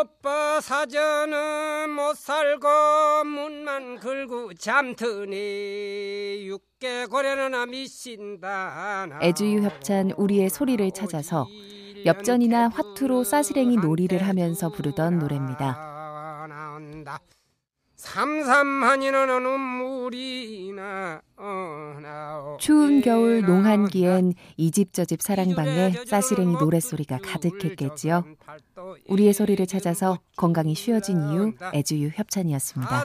오빠 사전은 못 살고 문만 걸고 잠드니 육개 고래나 미신다 애주유 협찬 우리의 소리를 찾아서 엽전이나 화투로 싸시랭이 놀이를 하면서 부르던 노래입니다. 삼삼하니는 눈물이 나 어, 추운 겨울 농한기엔 이 집 저 집 사랑방에 싸시랭이 노랫소리가 가득했겠지요. 우리의 소리를 찾아서 건강이 쉬워진 이유 애주유 협찬이었습니다.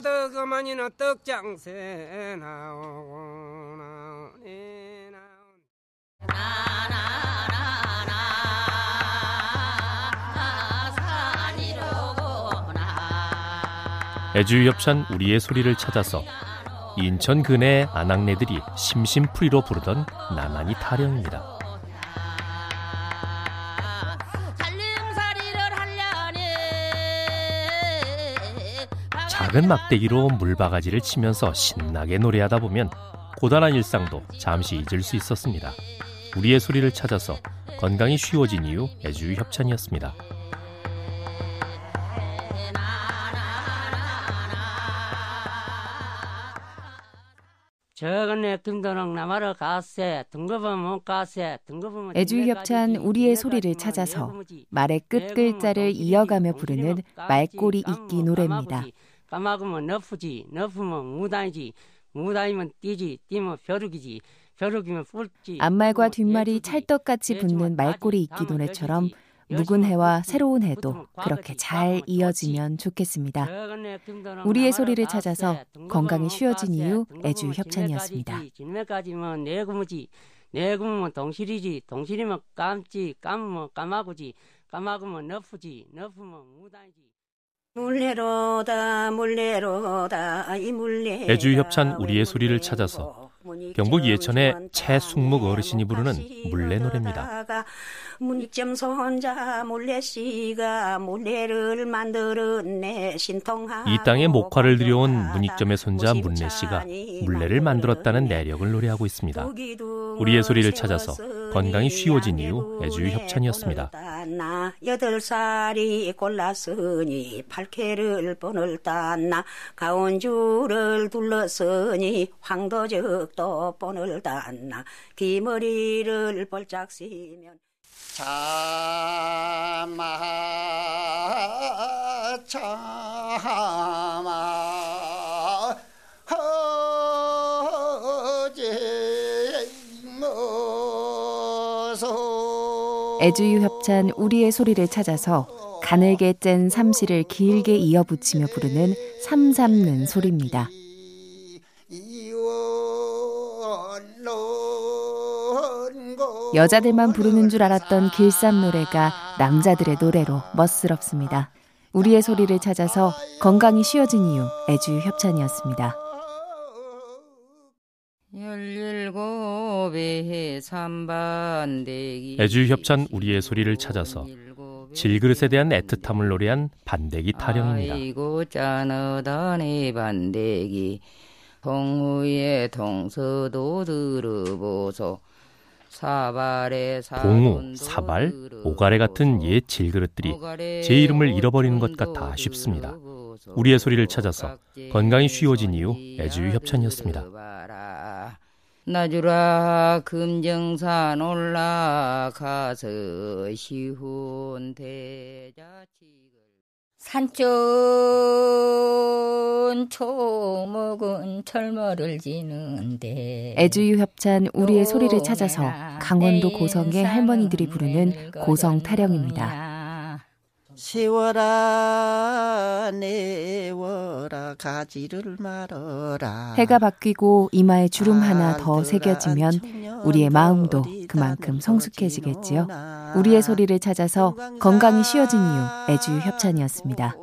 애주협찬 우리의 소리를 찾아서 인천 근해 아낙네들이 심심풀이로 부르던 나만이 타령입니다. 작은 막대기로 물바가지를 치면서 신나게 노래하다 보면 고단한 일상도 잠시 잊을 수 있었습니다. 우리의 소리를 찾아서 건강이 쉬워진 이유 애주유 협찬이었습니다. 저건네 김도랑 나마러 가세 등급은 못 가세 등급은 애주유 협찬 우리의 소리를 찾아서 말의 끝 글자를 이어가며 부르는 말꼬리 읽기 노래입니다. 까마으면 너프지 너프면 무다이지 무다이면 띠지 띠면 벼룩이지 벼룩이면 뿔지 앞말과 뒷말이 찰떡같이 붙는 말꼬리 읽기 노래처럼 묵은 해와 새로운 해도 그렇게 잘 이어지면 좋겠습니다. 우리의 소리를 찾아서 건강이 쉬워진 이유 애주 협찬이었습니다. 내구면 동실이지 동실이면 깜지 깜면 까마구지 까마구면 너프지 너프면 무다이지 물레로다 물레로다 이 물레 애주 협찬 우리의 소리를 찾아서 경북 예천의 최숙묵 어르신이 부르는 물레 노래입니다. 문익점 손자 물레씨가 물레를 만들었네 신통하 이 땅에 목화를 들여온 문익점의 손자 문래 씨가 물레를 만들었다는 내력을 노래하고 있습니다. 우리의 소리를 찾아서 건강이 쉬워진 이유 애주유 협찬이었습니다. 여덟 살이 골랐으니 팔캐를 번을 땄나? 가운줄을 둘렀으니 황도적도 번을 땄나? 귀머리를 벌짝 쓰면 참아 참아 애주유 협찬 우리의 소리를 찾아서 가늘게 짠 삼시를 길게 이어붙이며 부르는 삼삼는 소리입니다. 여자들만 부르는 줄 알았던 길쌈 노래가 남자들의 노래로 멋스럽습니다. 우리의 소리를 찾아서 건강이 쉬워진 이유 애주유 협찬이었습니다. 애주유 협찬 우리의 소리를 찾아서 질그릇에 대한 애틋함을 노래한 반대기 타령입니다. 아이고 짠하다네 반대기 동우의 동서도 들어보소 봉우, 사발, 오가래 같은 옛 질그릇들이 제 이름을 잃어버리는 것 같아 아쉽습니다. 우리의 소리를 찾아서 건강이 쉬워진 이유 애주유 협찬이었습니다. 나주라 금정산 올라가서 시훈 대자치 산천 초목은 철머를 지는데 애주유 협찬 우리의 소리를 찾아서 강원도 고성의 할머니들이 부르는 고성 타령입니다. 세워라 내워라 가지를 말어라 해가 바뀌고 이마에 주름 하나 더 새겨지면 우리의 마음도 그만큼 성숙해지겠지요. 우리의 소리를 찾아서 건강이 쉬워진 이유 애주유 협찬이었습니다.